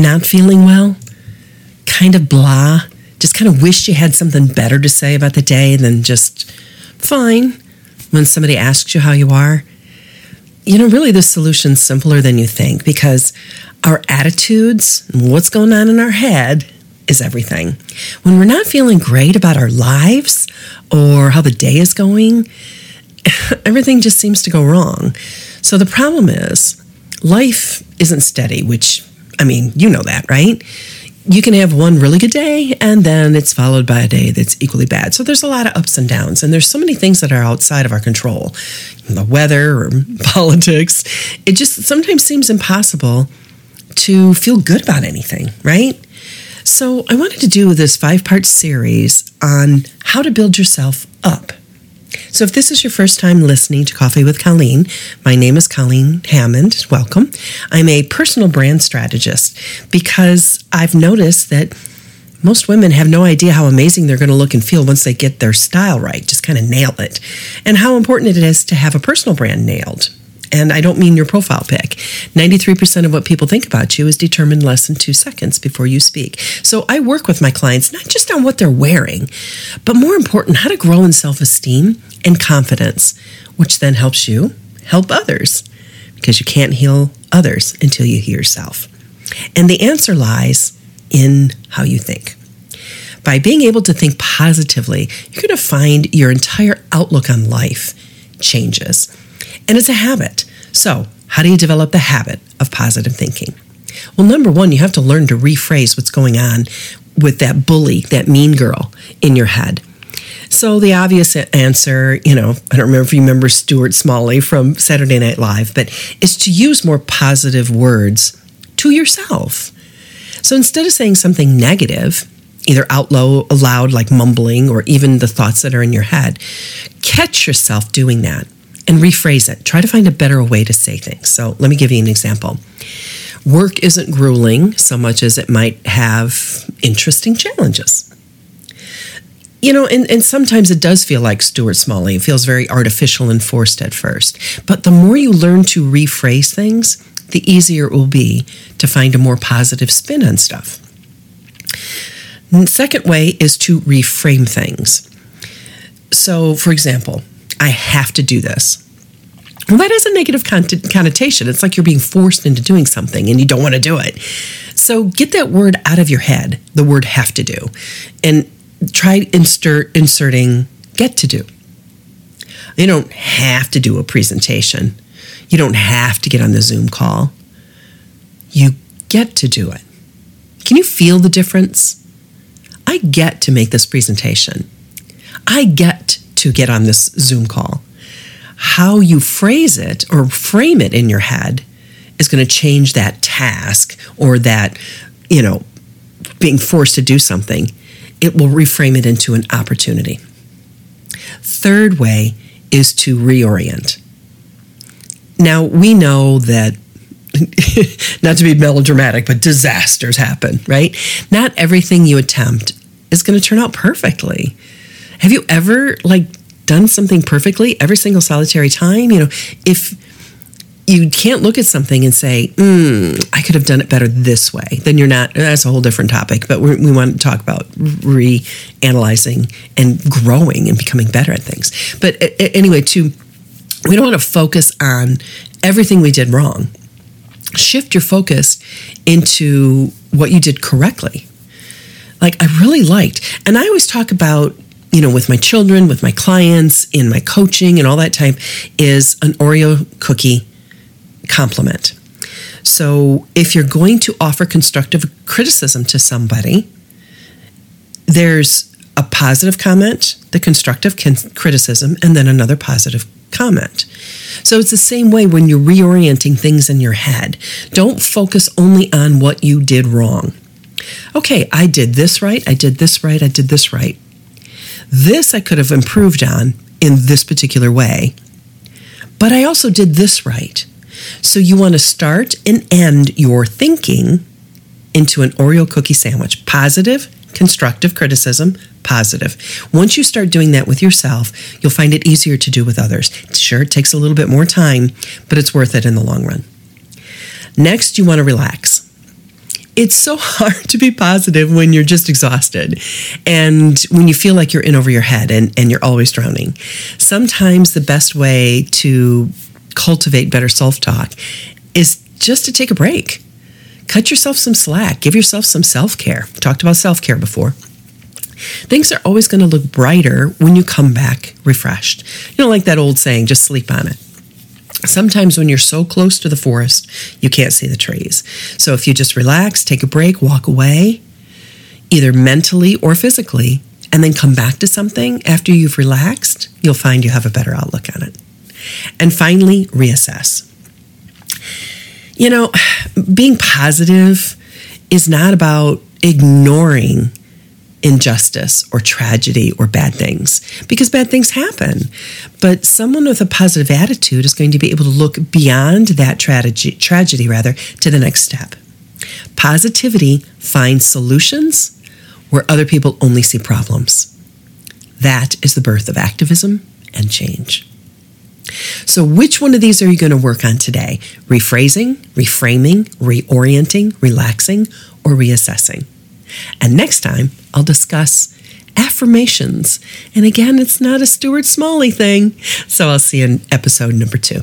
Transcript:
not feeling well, kind of blah, just kind of wish you had something better to say about the day than just fine when somebody asks you how you are, you know, really the solution's simpler than you think because our attitudes and what's going on in our head is everything. When we're not feeling great about our lives or how the day is going, everything just seems to go wrong. So the problem is life isn't steady, which, I mean, you know that, right? You can have one really good day and then it's followed by a day that's equally bad. So there's a lot of ups and downs, and there's so many things that are outside of our control the weather or politics. It just sometimes seems impossible to feel good about anything, right? So I wanted to do this five part series on how to build yourself up. So, if this is your first time listening to Coffee with Colleen, my name is Colleen Hammond. Welcome. I'm a personal brand strategist because I've noticed that most women have no idea how amazing they're going to look and feel once they get their style right, just kind of nail it, and how important it is to have a personal brand nailed. And I don't mean your profile pic. 93% of what people think about you is determined less than two seconds before you speak. So I work with my clients not just on what they're wearing, but more important, how to grow in self esteem and confidence, which then helps you help others because you can't heal others until you heal yourself. And the answer lies in how you think. By being able to think positively, you're going to find your entire outlook on life changes. And it's a habit. So, how do you develop the habit of positive thinking? Well, number one, you have to learn to rephrase what's going on with that bully, that mean girl in your head. So the obvious answer, you know, I don't remember if you remember Stuart Smalley from Saturday Night Live, but is to use more positive words to yourself. So instead of saying something negative, either out loud, like mumbling, or even the thoughts that are in your head, catch yourself doing that and rephrase it. Try to find a better way to say things. So let me give you an example. Work isn't grueling so much as it might have interesting challenges. You know, and, and sometimes it does feel like Stuart Smalley. It feels very artificial and forced at first. But the more you learn to rephrase things, the easier it will be to find a more positive spin on stuff. The second way is to reframe things. So, for example, I have to do this. Well, that has a negative connotation. It's like you're being forced into doing something and you don't want to do it. So get that word out of your head, the word have to do, and try insert, inserting get to do. You don't have to do a presentation. You don't have to get on the Zoom call. You get to do it. Can you feel the difference? I get to make this presentation. I get to get on this Zoom call. How you phrase it or frame it in your head is going to change that task or that, you know, being forced to do something. It will reframe it into an opportunity. Third way is to reorient. Now, we know that not to be melodramatic, but disasters happen, right? Not everything you attempt is going to turn out perfectly. Have you ever like done something perfectly every single solitary time? You know, if you can't look at something and say, mm, I could have done it better this way, then you're not, that's a whole different topic. But we want to talk about reanalyzing and growing and becoming better at things. But anyway, to, we don't want to focus on everything we did wrong. Shift your focus into what you did correctly. Like, I really liked, and I always talk about you know, with my children, with my clients, in my coaching and all that type is an Oreo cookie compliment. So if you're going to offer constructive criticism to somebody, there's a positive comment, the constructive criticism, and then another positive comment. So it's the same way when you're reorienting things in your head. Don't focus only on what you did wrong. Okay, I did this right, I did this right, I did this right. This I could have improved on in this particular way. But I also did this right. So you want to start and end your thinking into an Oreo cookie sandwich positive, constructive criticism, positive. Once you start doing that with yourself, you'll find it easier to do with others. Sure, it takes a little bit more time, but it's worth it in the long run. Next, you want to relax. It's so hard to be positive when you're just exhausted and when you feel like you're in over your head and, and you're always drowning. Sometimes the best way to cultivate better self talk is just to take a break. Cut yourself some slack, give yourself some self care. Talked about self care before. Things are always going to look brighter when you come back refreshed. You know, like that old saying, just sleep on it. Sometimes when you're so close to the forest, you can't see the trees. So if you just relax, take a break, walk away, either mentally or physically, and then come back to something after you've relaxed, you'll find you have a better outlook on it. And finally, reassess. You know, being positive is not about ignoring injustice or tragedy or bad things because bad things happen. But someone with a positive attitude is going to be able to look beyond that tragedy, tragedy rather, to the next step. Positivity finds solutions where other people only see problems. That is the birth of activism and change. So, which one of these are you going to work on today? Rephrasing, reframing, reorienting, relaxing, or reassessing? And next time, I'll discuss affirmations. And again, it's not a Stuart Smalley thing. So I'll see you in episode number two.